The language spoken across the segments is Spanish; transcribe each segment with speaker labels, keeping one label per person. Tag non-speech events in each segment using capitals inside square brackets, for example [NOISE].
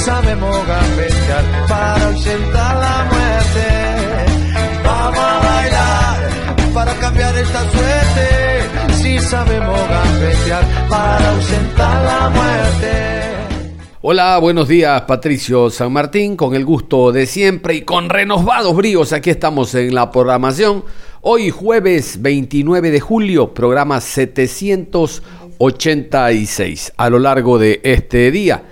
Speaker 1: Sabemos gambetear para ausentar la muerte. Vamos a bailar para cambiar esta suerte. Si sabemos gambetear para ausentar la muerte.
Speaker 2: Hola, buenos días Patricio San Martín, con el gusto de siempre y con renovados bríos, aquí estamos en la programación. Hoy jueves 29 de julio, programa 786. A lo largo de este día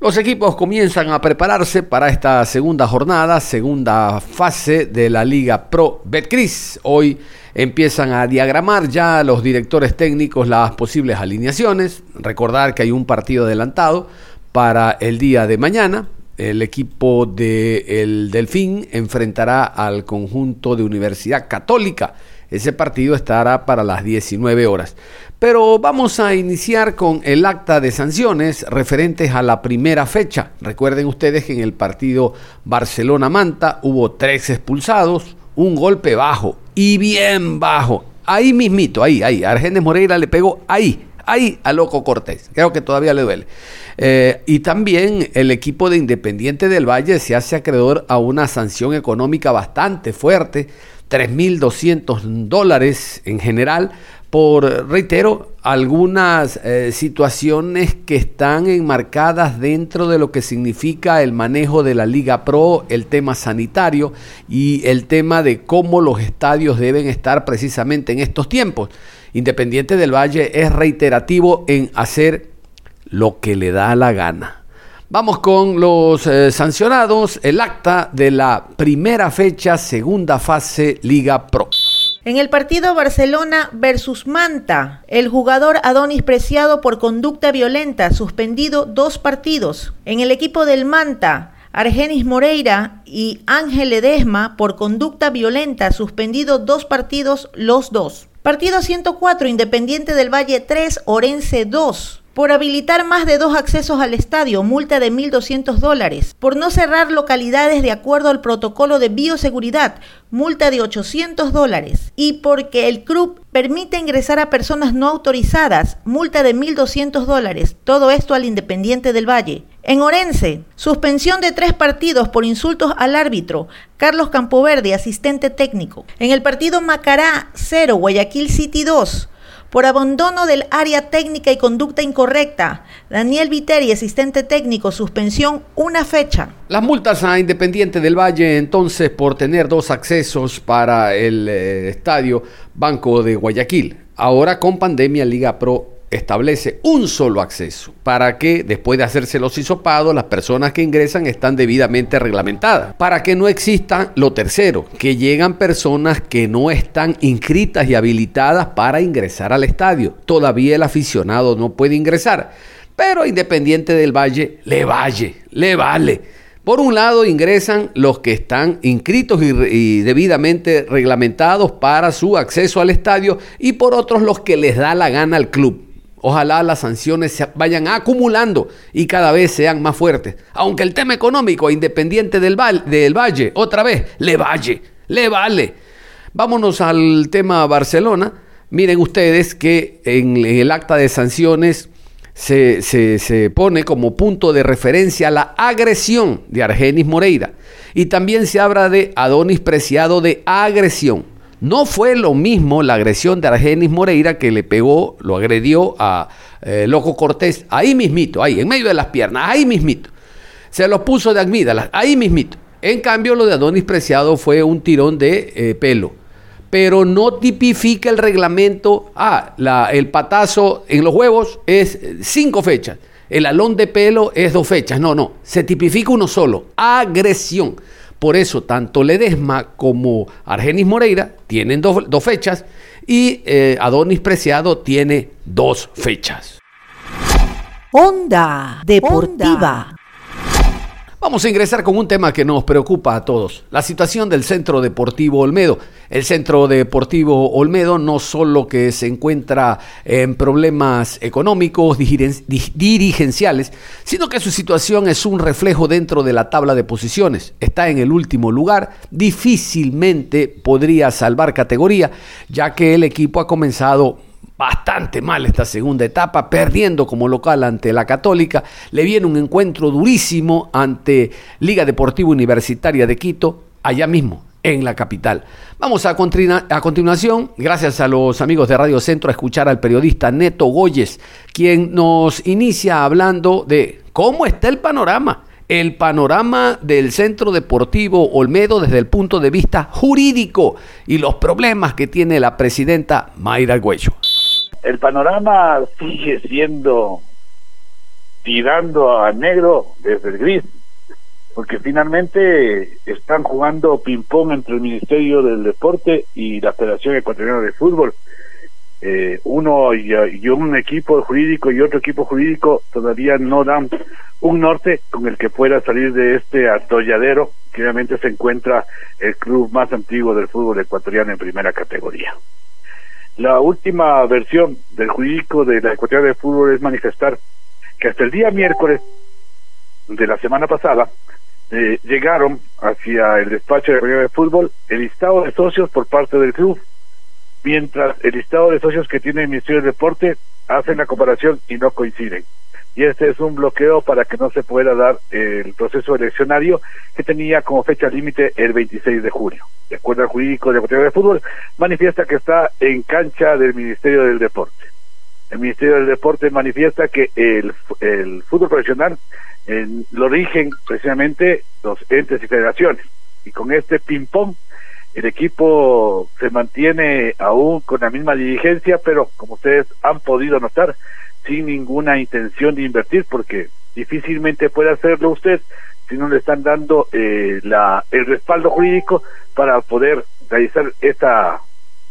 Speaker 2: los equipos comienzan a prepararse para esta segunda jornada, segunda fase de la Liga Pro Betcris. Hoy empiezan a diagramar ya los directores técnicos las posibles alineaciones. Recordar que hay un partido adelantado para el día de mañana. El equipo del Delfín enfrentará al conjunto de Universidad Católica. Ese partido estará para las 19 horas. Pero vamos a iniciar con el acta de sanciones referentes a la primera fecha. Recuerden ustedes que en el partido Barcelona-Manta hubo tres expulsados, un golpe bajo y bien bajo. Ahí mismito, ahí, ahí. Argenes Moreira le pegó ahí, ahí a Loco Cortés. Creo que todavía le duele. Eh, y también el equipo de Independiente del Valle se hace acreedor a una sanción económica bastante fuerte, 3.200 dólares en general por, reitero, algunas eh, situaciones que están enmarcadas dentro de lo que significa el manejo de la Liga Pro, el tema sanitario y el tema de cómo los estadios deben estar precisamente en estos tiempos. Independiente del Valle es reiterativo en hacer lo que le da la gana. Vamos con los eh, sancionados, el acta de la primera fecha, segunda fase Liga Pro.
Speaker 3: En el partido Barcelona versus Manta, el jugador Adonis Preciado por conducta violenta, suspendido dos partidos. En el equipo del Manta, Argenis Moreira y Ángel Ledesma por conducta violenta, suspendido dos partidos los dos. Partido 104, Independiente del Valle 3, Orense 2. Por habilitar más de dos accesos al estadio, multa de 1.200 dólares. Por no cerrar localidades de acuerdo al protocolo de bioseguridad, multa de 800 dólares. Y porque el club permite ingresar a personas no autorizadas, multa de 1.200 dólares. Todo esto al Independiente del Valle. En Orense, suspensión de tres partidos por insultos al árbitro. Carlos Campoverde, asistente técnico. En el partido Macará 0, Guayaquil City 2 por abandono del área técnica y conducta incorrecta. Daniel Viteri, asistente técnico, suspensión una fecha.
Speaker 2: Las multas a Independiente del Valle entonces por tener dos accesos para el eh, estadio Banco de Guayaquil. Ahora con pandemia Liga Pro establece un solo acceso para que después de hacerse los hisopados las personas que ingresan están debidamente reglamentadas. Para que no exista lo tercero, que llegan personas que no están inscritas y habilitadas para ingresar al estadio. Todavía el aficionado no puede ingresar, pero Independiente del Valle le vale, le vale. Por un lado ingresan los que están inscritos y, debidamente reglamentados para su acceso al estadio y por otros los que les da la gana al club. Ojalá las sanciones se vayan acumulando y cada vez sean más fuertes. Aunque el tema económico, independiente del, del Valle, otra vez, le valle, le vale. Vámonos al tema Barcelona. Miren ustedes que en el acta de sanciones se, se, pone como punto de referencia la agresión de Argenis Moreira. Y también se habla de Adonis Preciado de agresión. No fue lo mismo la agresión de Argenis Moreira que le pegó, lo agredió a eh, Loco Cortés, ahí mismito, ahí, en medio de las piernas, ahí mismito. Se los puso de amígdalas, ahí mismito. En cambio, lo de Adonis Preciado fue un tirón de eh, pelo. Pero no tipifica el reglamento. Ah, la, el patazo en los huevos es cinco fechas. El alón de pelo es dos fechas. No, no. Se tipifica uno solo. Agresión. Por eso, tanto Ledesma como Argenis Moreira tienen dos, fechas y eh, Adonis Preciado tiene dos fechas.
Speaker 3: Onda Deportiva.
Speaker 2: Vamos a ingresar con un tema que nos preocupa a todos, la situación del Centro Deportivo Olmedo. El Centro Deportivo Olmedo no solo que se encuentra en problemas económicos, dirigenciales, sino que su situación es un reflejo dentro de la tabla de posiciones. Está en el último lugar, difícilmente podría salvar categoría, ya que el equipo ha comenzado bastante mal esta segunda etapa, perdiendo como local ante la Católica. Le viene un encuentro durísimo ante Liga Deportiva Universitaria de Quito, allá mismo, en la capital. Vamos a, a, continuación, gracias a los amigos de Radio Centro, a escuchar al periodista Neto Goyes, quien nos inicia hablando de cómo está el panorama. El panorama del Centro Deportivo Olmedo desde el punto de vista jurídico y los problemas que tiene la presidenta Mayra Arguello
Speaker 4: el panorama sigue siendo tirando a negro desde el gris, porque finalmente están jugando ping-pong entre el Ministerio del Deporte y la Federación Ecuatoriana de Fútbol. Eh, uno y, un equipo jurídico y otro equipo jurídico todavía no dan un norte con el que pueda salir de este atolladero que obviamente se encuentra el club más antiguo del fútbol ecuatoriano en primera categoría. La última versión del jurídico de la Ecuatoriana de Fútbol es manifestar que hasta el día miércoles de la semana pasada eh, llegaron hacia el despacho de la Ecuatoriana de Fútbol el listado de socios por parte del club, mientras el listado de socios que tiene el Ministerio del Deporte hacen la comparación y no coinciden y este es un bloqueo para que no se pueda dar el proceso eleccionario que tenía como fecha límite el 26 de julio. De acuerdo al jurídico de Ecuador de Fútbol, manifiesta que está en cancha del Ministerio del Deporte. El Ministerio del Deporte manifiesta que el, el fútbol profesional lo rigen precisamente los entes y federaciones. Y con este ping-pong, el equipo se mantiene aún con la misma dirigencia, pero como ustedes han podido notar, sin ninguna intención de invertir, porque difícilmente puede hacerlo usted si no le están dando eh, la, el respaldo jurídico para poder realizar esta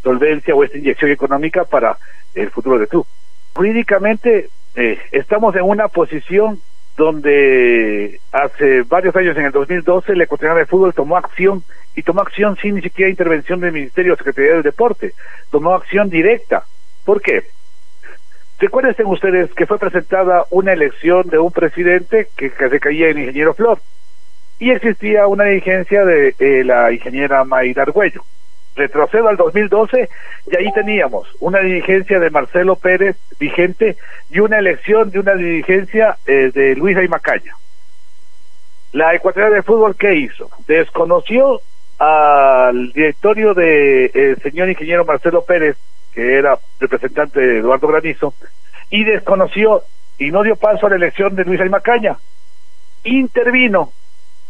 Speaker 4: solvencia o esta inyección económica para el futuro de club. Jurídicamente eh, estamos en una posición donde hace varios años, en el 2012, la Ecuatoriana de Fútbol tomó acción y tomó acción sin ni siquiera intervención del Ministerio de Secretaría del Deporte, tomó acción directa. ¿Por qué? Recuerden ustedes que fue presentada una elección de un presidente que, se caía en ingeniero Flor y existía una dirigencia de eh, la ingeniera Mayra Argüello. Retrocedo al 2012 y ahí teníamos una dirigencia de Marcelo Pérez vigente y una elección de una dirigencia eh, de Luisa Macaña. La Ecuatoriana de Fútbol, ¿qué hizo? Desconoció al directorio del de, señor ingeniero Marcelo Pérez que era representante de Eduardo Granizo, y desconoció y no dio paso a la elección de Luis Macaña. Intervino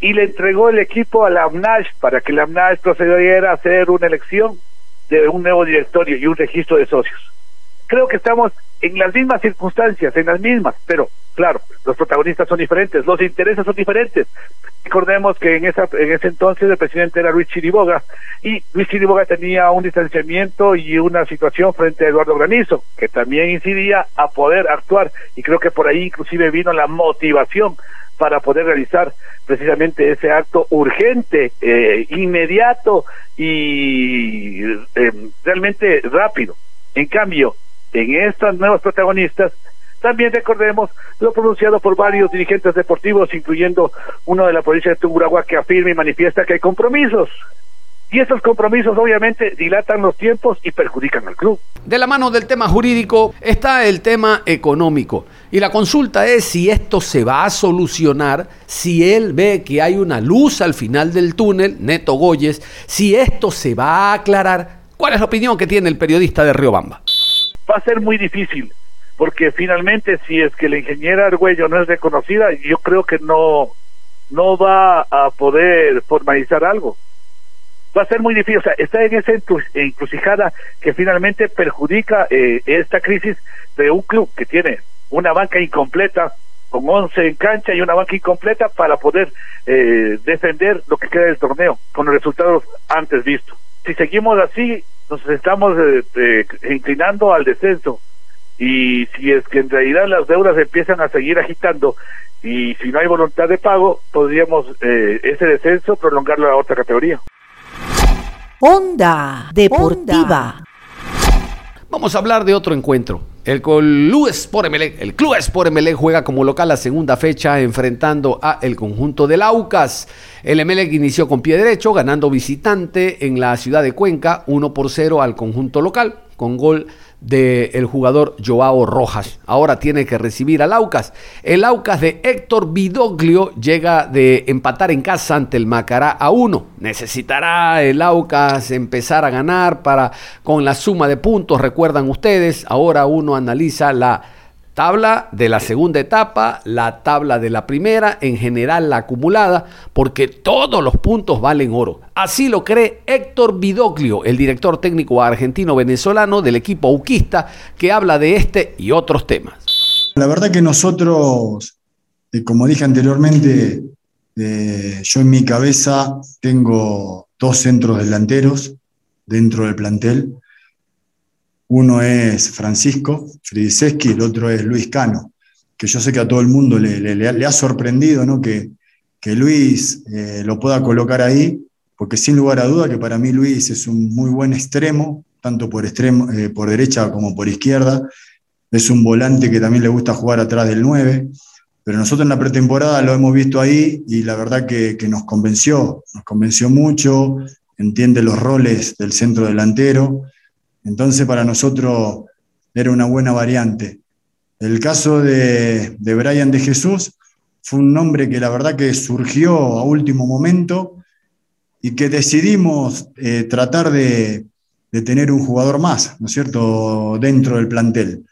Speaker 4: y le entregó el equipo a la AMNASH para que la AMNASH procediera a hacer una elección de un nuevo directorio y un registro de socios. Creo que estamos en las mismas circunstancias, en las mismas, pero claro, los protagonistas son diferentes, los intereses son diferentes. Recordemos que en, esa, en ese entonces el presidente era Luis Chiriboga y Luis Chiriboga tenía un distanciamiento y una situación frente a Eduardo Granizo que también incidía a poder actuar y creo que por ahí inclusive vino la motivación para poder realizar precisamente ese acto urgente, eh, inmediato y eh, realmente rápido. En cambio, en estas nuevas protagonistas también recordemos lo pronunciado por varios dirigentes deportivos, incluyendo uno de la provincia de Tungurahua, que afirma y manifiesta que hay compromisos. Y esos compromisos obviamente dilatan los tiempos y perjudican al club.
Speaker 2: De la mano del tema jurídico está el tema económico. Y la consulta es si esto se va a solucionar, si él ve que hay una luz al final del túnel, Neto Goyes, si esto se va a aclarar. ¿Cuál es la opinión que tiene el periodista de Riobamba?
Speaker 4: Va a ser muy difícil porque finalmente si es que la ingeniera Argüello no es reconocida, yo creo que no, no va a poder formalizar algo. Va a ser muy difícil, o sea, está en esa encrucijada que finalmente perjudica eh, esta crisis de un club que tiene una banca incompleta, con 11 en cancha y una banca incompleta para poder eh, defender lo que queda del torneo con los resultados antes vistos. Si seguimos así, nos estamos eh, inclinando al descenso y si es que en realidad las deudas empiezan a seguir agitando y si no hay voluntad de pago, podríamos ese descenso prolongarlo a otra categoría.
Speaker 3: Onda Deportiva.
Speaker 2: Vamos a hablar de otro encuentro. El Club Sport Emelec, el Club Sport Emelec juega como local la segunda fecha enfrentando a el conjunto del Aucas. El Emelec inició con pie derecho, ganando visitante en la ciudad de Cuenca, 1 por 0 al conjunto local, con gol del jugador Joao Rojas. Ahora tiene que recibir al Aucas. El Aucas de Héctor Vidoglio llega de empatar en casa ante el Macará a uno. Necesitará el Aucas empezar a ganar para con la suma de puntos, recuerdan ustedes. Ahora uno analiza la tabla de la segunda etapa, la tabla de la primera, en general la acumulada, porque todos los puntos valen oro. Así lo cree Héctor Vidoglio, el director técnico argentino-venezolano del equipo auquista, que habla de este y otros temas.
Speaker 5: La verdad que nosotros, eh, como dije anteriormente, eh, yo en mi cabeza tengo dos centros delanteros dentro del plantel uno es Francisco Fridiseski, el otro es Luis Cano, que yo sé que a todo el mundo le, ha sorprendido ¿no? que, que Luis eh, lo pueda colocar ahí, porque sin lugar a duda que para mí Luis es un muy buen extremo, tanto por, extremo, eh, por derecha como por izquierda. Es un volante que también le gusta jugar atrás del 9, pero nosotros en la pretemporada lo hemos visto ahí y la verdad que, que nos convenció, nos convenció mucho, entiende los roles del centro delantero entonces para nosotros era una buena variante. El caso de, Brian de Jesús fue un nombre que la verdad que surgió a último momento y que decidimos eh, tratar de, tener un jugador más, ¿no es cierto?, dentro del plantel.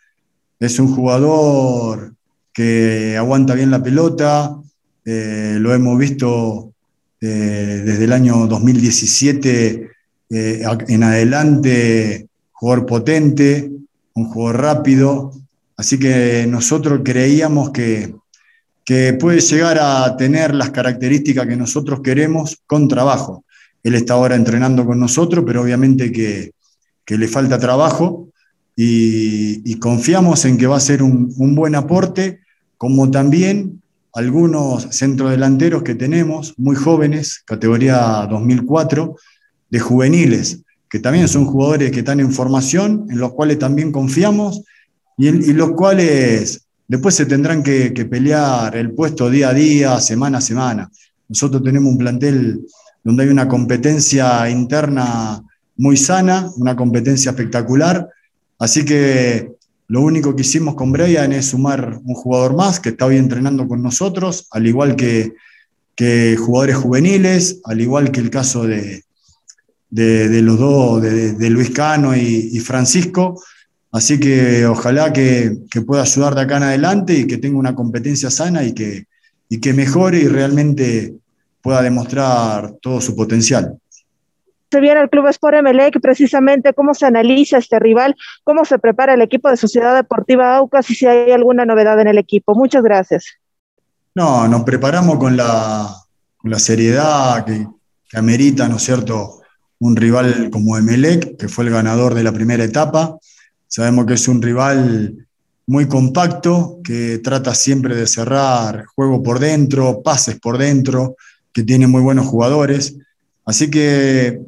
Speaker 5: Es un jugador que aguanta bien la pelota, eh, lo hemos visto eh, desde el año 2017 en adelante jugador potente, un jugador rápido, así que nosotros creíamos que, que puede llegar a tener las características que nosotros queremos con trabajo. Él está ahora entrenando con nosotros, pero obviamente que, le falta trabajo y, confiamos en que va a ser un, un buen aporte, como también algunos centrodelanteros que tenemos, muy jóvenes, categoría 2004, de juveniles, que también son jugadores que están en formación, en los cuales también confiamos y, los cuales después se tendrán que, pelear el puesto día a día, semana a semana. Nosotros tenemos un plantel donde hay una competencia interna muy sana, una competencia espectacular, así que lo único que hicimos con Brian es sumar un jugador más que está hoy entrenando con nosotros, al igual que jugadores juveniles, al igual que el caso de, de, los dos, de, Luis Cano y, Francisco. Así que ojalá que, pueda ayudar de acá en adelante y que tenga una competencia sana y que, y que mejore y realmente pueda demostrar todo su potencial.
Speaker 6: Se viene el Club Sport Emelec, precisamente cómo se analiza este rival, cómo se prepara el equipo de Sociedad Deportiva Aucas y si hay alguna novedad en el equipo. Muchas gracias.
Speaker 5: No, nos preparamos con la, seriedad que, que amerita, ¿no es cierto?, un rival como Emelec, que fue el ganador de la primera etapa. Sabemos que es un rival muy compacto, que trata siempre de cerrar juego por dentro, pases por dentro, que tiene muy buenos jugadores. Así que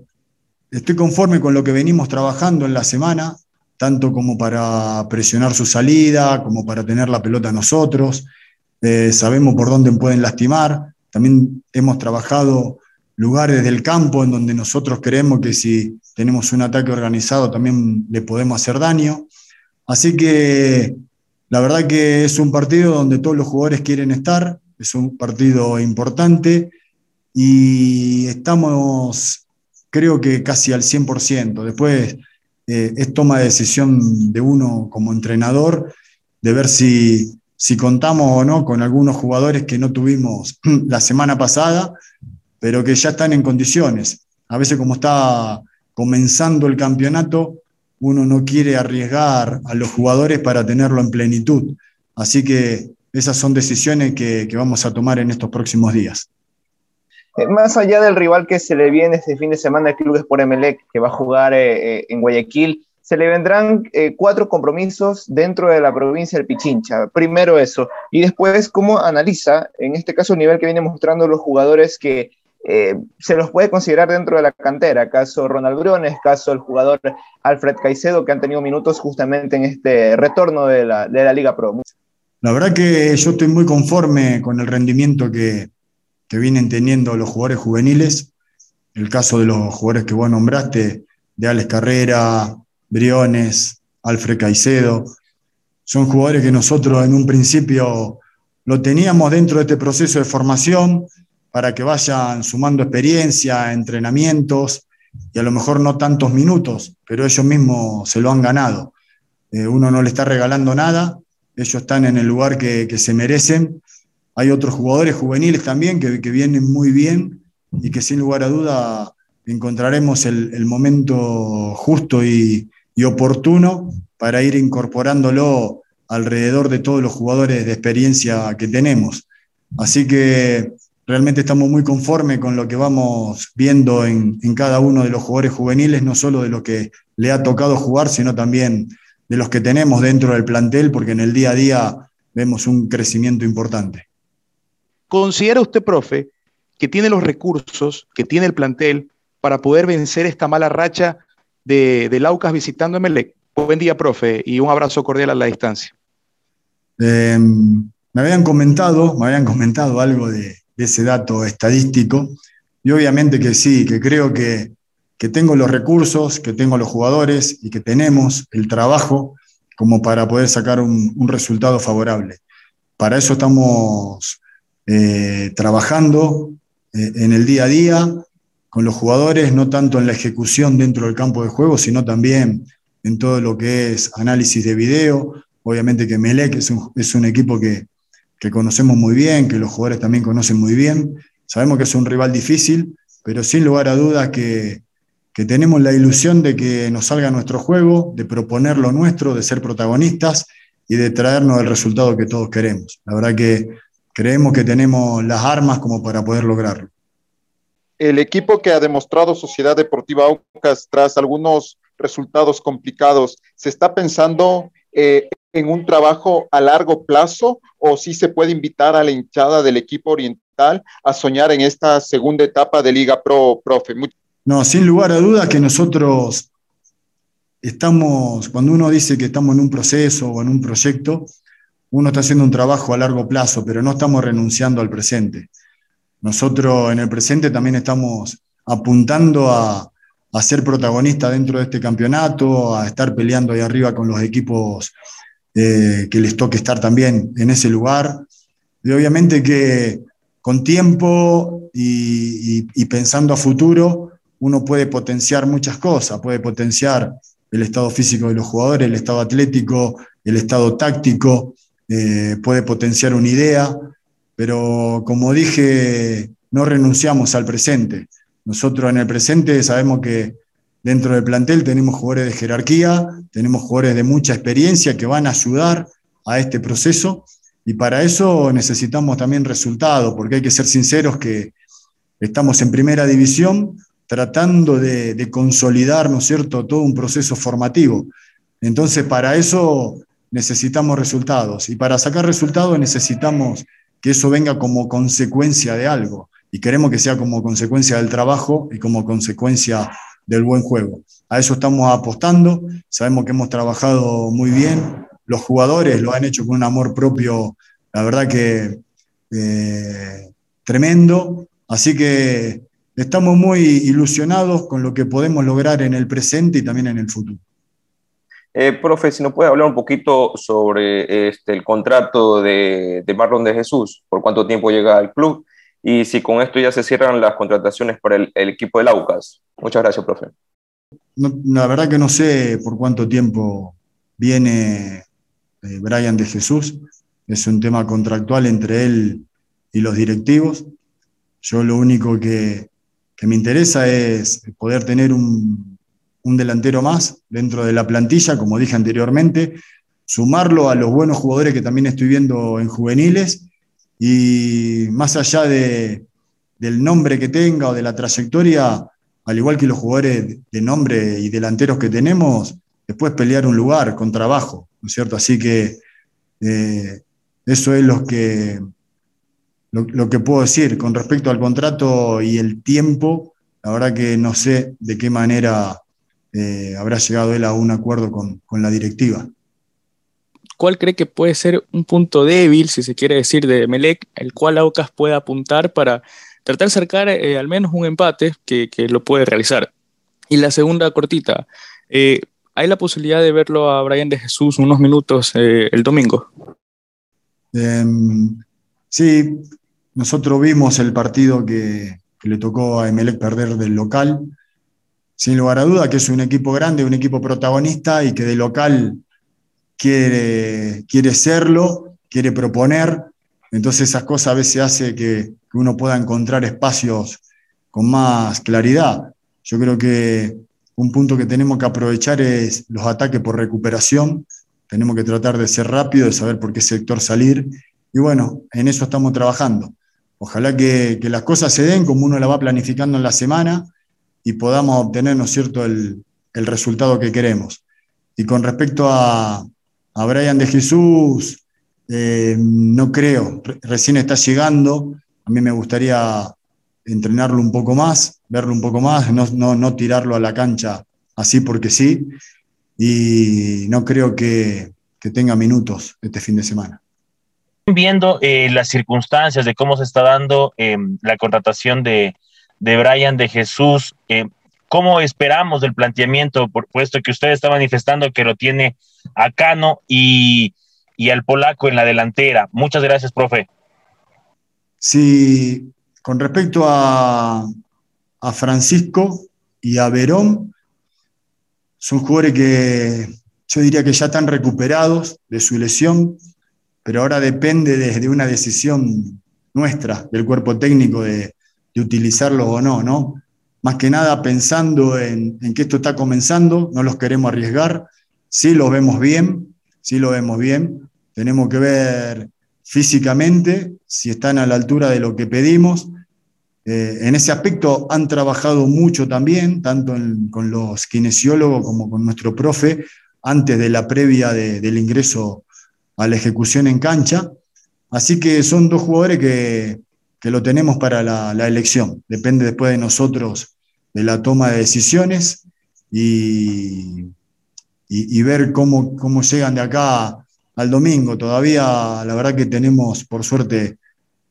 Speaker 5: estoy conforme con lo que venimos trabajando en la semana, tanto como para presionar su salida, como para tener la pelota nosotros. Eh, sabemos por dónde pueden lastimar. También hemos trabajado lugares del campo en donde nosotros creemos que si tenemos un ataque organizado también le podemos hacer daño. Así que la verdad que es un partido donde todos los jugadores quieren estar, es un partido importante y estamos creo que casi al 100%. Después eh, es toma de decisión de uno como entrenador de ver si, si contamos o no con algunos jugadores que no tuvimos [CLEARS THROAT] la semana pasada pero que ya están en condiciones. A veces como está comenzando el campeonato, uno no quiere arriesgar a los jugadores para tenerlo en plenitud. Así que esas son decisiones que, vamos a tomar en estos próximos días.
Speaker 7: Eh, más allá del rival que se le viene este fin de semana, el Club por Emelec, que va a jugar eh, en Guayaquil, se le vendrán cuatro compromisos dentro de la provincia del Pichincha. Primero eso, y después cómo analiza, en este caso, el nivel que vienen mostrando los jugadores que eh, se los puede considerar dentro de la cantera, caso Ronald Briones, caso el jugador Alfred Caicedo, que han tenido minutos justamente en este retorno de la, Liga Pro.
Speaker 5: La verdad que yo estoy muy conforme con el rendimiento que, vienen teniendo los jugadores juveniles. El caso de los jugadores que vos nombraste, de Alex Carrera, Briones, Alfred Caicedo, son jugadores que nosotros en un principio lo teníamos dentro de este proceso de formación, para que vayan sumando experiencia, entrenamientos y a lo mejor no tantos minutos, pero ellos mismos se lo han ganado. Eh, uno no le está regalando nada, ellos están en el lugar que, se merecen. Hay otros jugadores juveniles también que, vienen muy bien y que sin lugar a duda encontraremos el, momento justo y oportuno para ir incorporándolo alrededor de todos los jugadores de experiencia que tenemos. Así que realmente estamos muy conformes con lo que vamos viendo en, cada uno de los jugadores juveniles, no solo de lo que le ha tocado jugar, sino también de los que tenemos dentro del plantel, porque en el día a día vemos un crecimiento importante.
Speaker 8: ¿Considera usted, profe, que tiene los recursos, que tiene el plantel para poder vencer esta mala racha de, de Laucas visitando Emelec? Buen día, profe, y un abrazo cordial a la distancia.
Speaker 5: Em, me habían comentado, me habían comentado algo de, ese dato estadístico. Y obviamente que sí, que creo que, tengo los recursos, que tengo los jugadores y que tenemos el trabajo como para poder sacar un, resultado favorable. Para eso estamos eh, trabajando eh, en el día a día con los jugadores, no tanto en la ejecución dentro del campo de juego, sino también en todo lo que es análisis de video. Obviamente que Melec es es un equipo que, que conocemos muy bien, que los jugadores también conocen muy bien. Sabemos que es un rival difícil, pero sin lugar a dudas que, tenemos la ilusión de que nos salga nuestro juego, de proponer lo nuestro, de ser protagonistas y de traernos el resultado que todos queremos. La verdad que creemos que tenemos las armas como para poder lograrlo.
Speaker 9: El equipo que ha demostrado Sociedad Deportiva Aucas tras algunos resultados complicados, ¿se está pensando eh, en un trabajo a largo plazo o si se puede invitar a la hinchada del equipo oriental a soñar en esta segunda etapa de Liga Pro, profe?
Speaker 5: No, sin lugar a dudas que nosotros estamos, cuando uno dice que estamos en un proceso o en un proyecto, uno está haciendo un trabajo a largo plazo, pero no estamos renunciando al presente. Nosotros en el presente también estamos apuntando a, a ser protagonista dentro de este campeonato, a estar peleando ahí arriba con los equipos eh, que les toque estar también en ese lugar. Y obviamente que con tiempo y, pensando a futuro, uno puede potenciar muchas cosas, puede potenciar el estado físico de los jugadores, el estado atlético, el estado táctico, eh, puede potenciar una idea, pero como dije, no renunciamos al presente. Nosotros en el presente sabemos que Dentro del plantel tenemos jugadores de jerarquía, tenemos jugadores de mucha experiencia que van a ayudar a este proceso y para eso necesitamos también resultados, porque hay que ser sinceros que estamos en primera división tratando de, consolidar, ¿no es cierto?, todo un proceso formativo. Entonces, para eso necesitamos resultados y para sacar resultados necesitamos que eso venga como consecuencia de algo y queremos que sea como consecuencia del trabajo y como consecuencia del buen juego. A eso estamos apostando, sabemos que hemos trabajado muy bien, los jugadores lo han hecho con un amor propio, la verdad que eh, tremendo, así que estamos muy ilusionados con lo que podemos lograr en el presente y también en el futuro.
Speaker 7: Eh, profe, si nos puede hablar un poquito sobre este, el contrato de, de Marlon de Jesús, por cuánto tiempo llega al club y si con esto ya se cierran las contrataciones para el, equipo del AUCAS. Muchas gracias, profe.
Speaker 5: la verdad que no sé por cuánto tiempo viene eh, Brian de Jesús. Es un tema contractual entre él y los directivos. Yo lo único que, me interesa es poder tener un, un delantero más dentro de la plantilla, como dije anteriormente. sumarlo a los buenos jugadores que también estoy viendo en juveniles y más allá de, del nombre que tenga o de la trayectoria, al igual que los jugadores de nombre y delanteros que tenemos, después pelear un lugar con trabajo, ¿no es cierto? Así que eh, eso es lo que, lo, que puedo decir. Con respecto al contrato y el tiempo, la verdad que no sé de qué manera eh, habrá llegado él a un acuerdo con, con la directiva.
Speaker 10: ¿Cuál cree que puede ser un punto débil, si se quiere decir, de Melec, el cual Aucas pueda apuntar para tratar de acercar eh, al menos un empate que, lo puede realizar. Y la segunda cortita, eh, ¿hay la posibilidad de verlo a Brian de Jesús unos minutos eh, el domingo?
Speaker 5: Em, sí, nosotros vimos el partido que, le tocó a Emelec perder del local. Sin lugar a duda que es un equipo grande, un equipo protagonista y que de local quiere, quiere serlo, quiere proponer. Entonces esas cosas a veces hace que, que uno pueda encontrar espacios con más claridad. Yo creo que un punto que tenemos que aprovechar es los ataques por recuperación. Tenemos que tratar de ser rápido, de saber por qué sector salir. Y bueno, en eso estamos trabajando. Ojalá que, las cosas se den como uno la va planificando en la semana y podamos obtener, ¿no es cierto?, el, resultado que queremos. Y con respecto a, a Brian de Jesús, eh, no creo, recién está llegando, a mí me gustaría entrenarlo un poco más, verlo un poco más, no, tirarlo a la cancha así porque sí. Y no creo que, tenga minutos este fin de semana.
Speaker 11: Viendo eh, las circunstancias de cómo se está dando em, la contratación de, de Brian de Jesús, em, ¿cómo esperamos del planteamiento? Por puesto que usted está manifestando que lo tiene a Cano y, y al polaco en la delantera. Muchas gracias, profe.
Speaker 5: Sí, con respecto a, Francisco y a Verón, son jugadores que yo diría que ya están recuperados de su lesión, pero ahora depende de, una decisión nuestra, del cuerpo técnico, de, utilizarlos o no, ¿no? Más que nada pensando en, en, que esto está comenzando, no los queremos arriesgar, sí los vemos bien, sí lo vemos bien, tenemos que ver físicamente, si están a la altura de lo que pedimos. Eh, en ese aspecto han trabajado mucho también, tanto con los kinesiólogos como con nuestro profe, antes de la previa del ingreso a la ejecución en cancha. Así que son dos jugadores que, lo tenemos para la, elección. Depende después de nosotros de la toma de decisiones y, y, ver cómo, cómo llegan de acá al domingo. Todavía la verdad que tenemos, por suerte,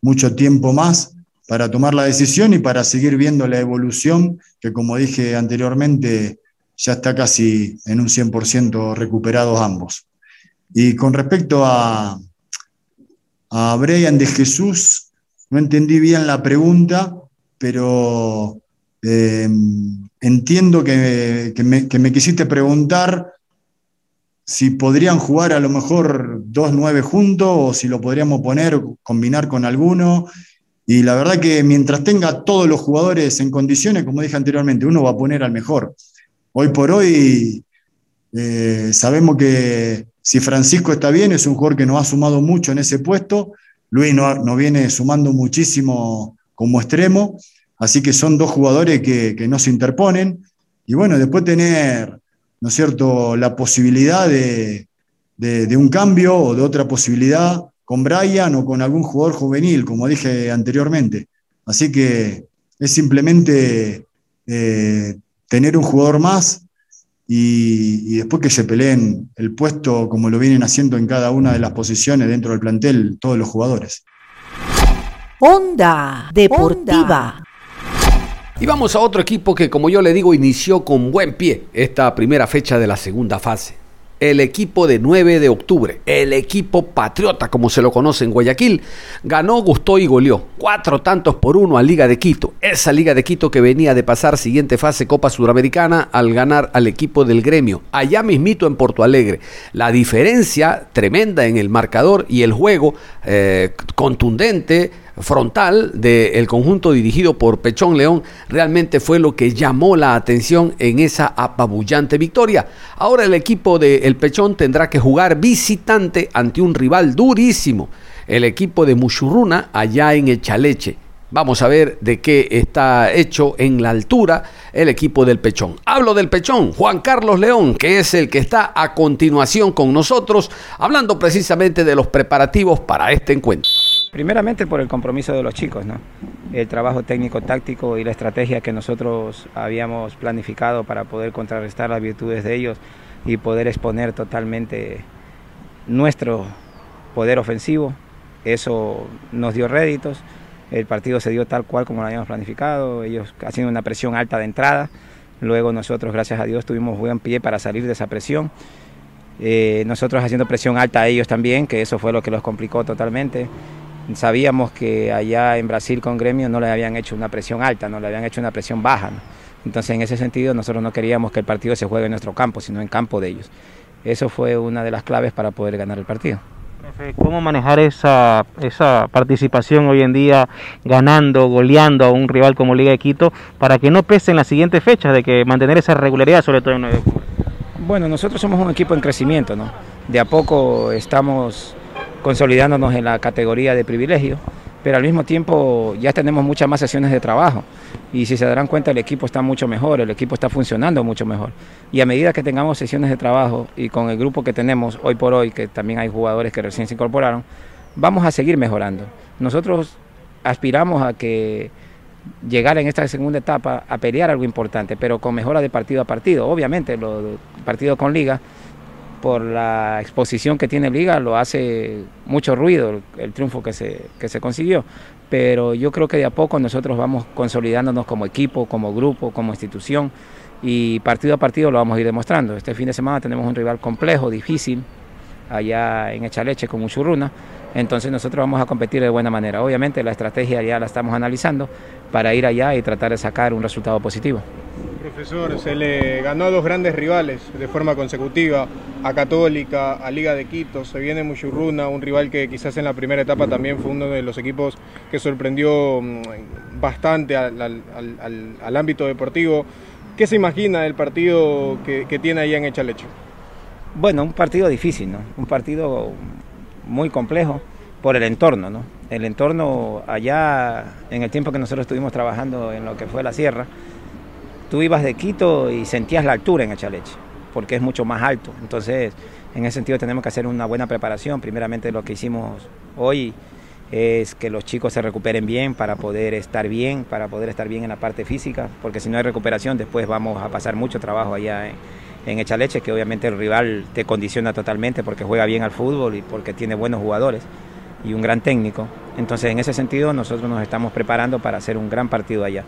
Speaker 5: mucho tiempo más para tomar la decisión y para seguir viendo la evolución, que como dije anteriormente, ya está casi en un 100% recuperados ambos. Y con respecto a, a Brian de Jesús, no entendí bien la pregunta, pero eh, entiendo que, me, quisiste preguntar si podrían jugar a lo mejor dos nueve juntos o si lo podríamos poner, combinar con alguno. Y la verdad que mientras tenga todos los jugadores en condiciones, como dije anteriormente, uno va a poner al mejor. Hoy por hoy eh, sabemos que si Francisco está bien, es un jugador que nos ha sumado mucho en ese puesto. Luis nos no viene sumando muchísimo como extremo. Así que son dos jugadores que, que no se interponen. Y bueno, después tener ¿no es cierto?, la posibilidad de, un cambio o de otra posibilidad con Brian o con algún jugador juvenil, como dije anteriormente. Así que es simplemente eh, tener un jugador más y, y, después que se peleen el puesto como lo vienen haciendo en cada una de las posiciones dentro del plantel todos los jugadores.
Speaker 3: Onda Deportiva.
Speaker 2: Y vamos a otro equipo que, como yo le digo, inició con buen pie esta primera fecha de la segunda fase. El equipo de 9 de octubre, el equipo patriota, como se lo conoce en Guayaquil, ganó, gustó y goleó. Cuatro tantos por uno a Liga de Quito. Esa Liga de Quito que venía de pasar siguiente fase Copa Sudamericana al ganar al equipo del gremio, allá mismito en Porto Alegre. La diferencia tremenda en el marcador y el juego eh, contundente frontal del conjunto dirigido por Pechón León realmente fue lo que llamó la atención en esa apabullante victoria. Ahora el equipo del El Pechón tendrá que jugar visitante ante un rival durísimo, el equipo de Muchurruna allá en Echaleche. Vamos a ver de qué está hecho en la altura el equipo del Pechón. Hablo del Pechón, Juan Carlos León, que es el que está a continuación con nosotros, hablando precisamente de los preparativos para este encuentro.
Speaker 12: Primeramente por el compromiso de los chicos, el trabajo técnico, táctico y la estrategia que nosotros habíamos planificado para poder contrarrestar las virtudes de ellos y poder exponer totalmente nuestro poder ofensivo. Eso nos dio réditos el partido se dio tal cual como lo habíamos planificado, ellos haciendo una presión alta de entrada, luego nosotros, gracias a Dios, tuvimos buen pie para salir de esa presión. Eh, nosotros haciendo presión alta a ellos también, que eso fue lo que los complicó totalmente. Sabíamos que allá en Brasil con Gremio no le habían hecho una presión alta, no le habían hecho una presión baja. Entonces en ese sentido nosotros no queríamos que el partido se juegue en nuestro campo, sino en campo de ellos. Eso fue una de las claves para poder ganar el partido.
Speaker 13: ¿Cómo manejar esa, esa participación hoy en día ganando, goleando a un rival como Liga de Quito para que no pese en las siguientes fechas de que mantener esa regularidad sobre todo en 9
Speaker 12: Bueno, nosotros somos un equipo en crecimiento, ¿no? De a poco estamos consolidándonos en la categoría de privilegio pero al mismo tiempo ya tenemos muchas más sesiones de trabajo y si se darán cuenta el equipo está mucho mejor, el equipo está funcionando mucho mejor. Y a medida que tengamos sesiones de trabajo y con el grupo que tenemos hoy por hoy, que también hay jugadores que recién se incorporaron, vamos a seguir mejorando. Nosotros aspiramos a que llegar en esta segunda etapa a pelear algo importante, pero con mejora de partido a partido. Obviamente, los partidos con liga por la exposición que tiene Liga, lo hace mucho ruido el, triunfo que se, que se consiguió. Pero yo creo que de a poco nosotros vamos consolidándonos como equipo, como grupo, como institución y partido a partido lo vamos a ir demostrando. Este fin de semana tenemos un rival complejo, difícil, allá en Echaleche con Uchurruna. Entonces nosotros vamos a competir de buena manera. Obviamente la estrategia ya la estamos analizando para ir allá y tratar de sacar un resultado positivo.
Speaker 14: Profesor, se le ganó a dos grandes rivales de forma consecutiva, a Católica, a Liga de Quito, se viene Muchurruna, un rival que quizás en la primera etapa también fue uno de los equipos que sorprendió mm, bastante al, ámbito deportivo. ¿Qué se imagina del partido que, que tiene ahí en Echalecho?
Speaker 12: Bueno, un partido difícil, ¿no? Un partido muy complejo por el entorno, ¿no? El entorno allá, en el tiempo que nosotros estuvimos trabajando en lo que fue la sierra, tú ibas de Quito y sentías la altura en Echaleche, porque es mucho más alto. Entonces, en ese sentido tenemos que hacer una buena preparación. Primeramente lo que hicimos hoy es que los chicos se recuperen bien para poder estar bien, para poder estar bien en la parte física, porque si no hay recuperación después vamos a pasar mucho trabajo allá en, en Echaleche, que obviamente el rival te condiciona totalmente porque juega bien al fútbol y porque tiene buenos jugadores y un gran técnico. Entonces, en ese sentido, nosotros nos estamos preparando para hacer un gran partido allá.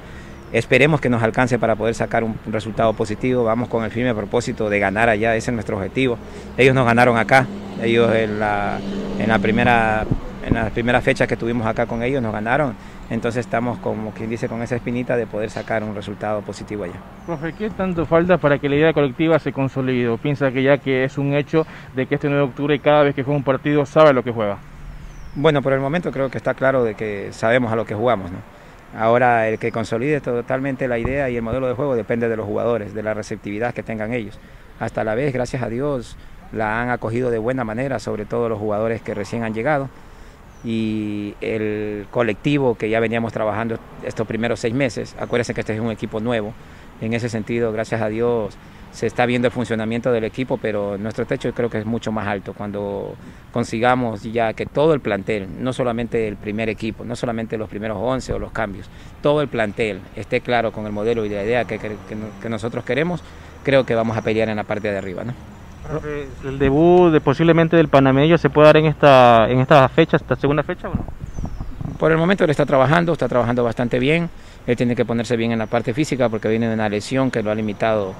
Speaker 12: Esperemos que nos alcance para poder sacar un resultado positivo. Vamos con el firme propósito de ganar allá, ese es nuestro objetivo. Ellos nos ganaron acá, ellos en la, en la primera en las primeras fechas que tuvimos acá con ellos nos ganaron. Entonces estamos como quien dice con esa espinita de poder sacar un resultado positivo allá.
Speaker 13: Profe, ¿qué tanto falta para que la idea colectiva se consolide? ¿Piensa que ya que es un hecho de que este 9 de octubre cada vez que juega un partido sabe lo que juega?
Speaker 12: Bueno, por el momento creo que está claro de que sabemos a lo que jugamos. Ahora el que consolide totalmente la idea y el modelo de juego depende de los jugadores, de la receptividad que tengan ellos. Hasta la vez, gracias a Dios, la han acogido de buena manera, sobre todo los jugadores que recién han llegado y el colectivo que ya veníamos trabajando estos primeros seis meses. Acuérdense que este es un equipo nuevo. En ese sentido, gracias a Dios, se está viendo el funcionamiento del equipo, pero nuestro techo creo que es mucho más alto cuando consigamos ya que todo el plantel, no solamente el primer equipo, no solamente los primeros 11 o los cambios, todo el plantel esté claro con el modelo y la idea que, que, nosotros queremos, creo que vamos a pelear en la parte de arriba. ¿no?
Speaker 13: ¿El debut de, posiblemente del panameño se puede dar en esta, en esta fecha, esta segunda fecha o no?
Speaker 12: Por el momento él está trabajando, está trabajando bastante bien. Él tiene que ponerse bien en la parte física porque viene de una lesión que lo ha limitado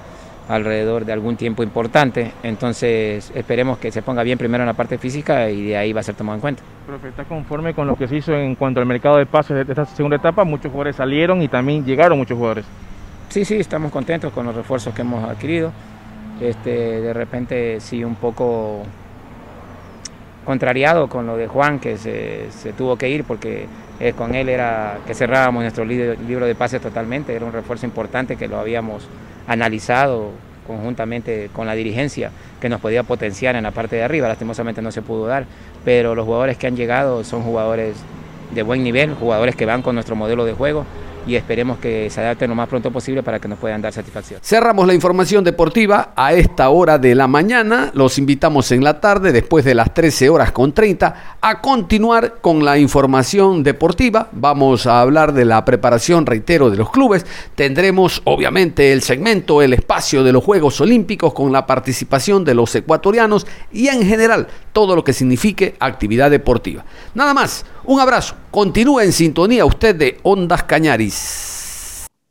Speaker 12: alrededor de algún tiempo importante. Entonces esperemos que se ponga bien primero en la parte física y de ahí va a ser tomado en cuenta.
Speaker 13: Profe, ¿está conforme con lo que se hizo en cuanto al mercado de pases de esta segunda etapa? Muchos jugadores salieron y también llegaron muchos jugadores.
Speaker 12: Sí, sí, estamos contentos con los refuerzos que hemos adquirido. Este, de repente sí un poco contrariado con lo de Juan, que se, tuvo que ir porque eh, con él era que cerrábamos nuestro libro de pases totalmente, era un refuerzo importante que lo habíamos analizado conjuntamente con la dirigencia que nos podía potenciar en la parte de arriba, lastimosamente no se pudo dar, pero los jugadores que han llegado son jugadores de buen nivel, jugadores que van con nuestro modelo de juego y esperemos que se adapten lo más pronto posible para que nos puedan dar satisfacción.
Speaker 2: Cerramos la información deportiva a esta hora de la mañana. Los invitamos en la tarde, después de las 13 horas con 30, a continuar con la información deportiva. Vamos a hablar de la preparación, reitero, de los clubes. Tendremos, obviamente, el segmento, el espacio de los Juegos Olímpicos con la participación de los ecuatorianos y en general todo lo que signifique actividad deportiva. Nada más, un abrazo. Continúe en sintonía usted de Ondas Cañaris.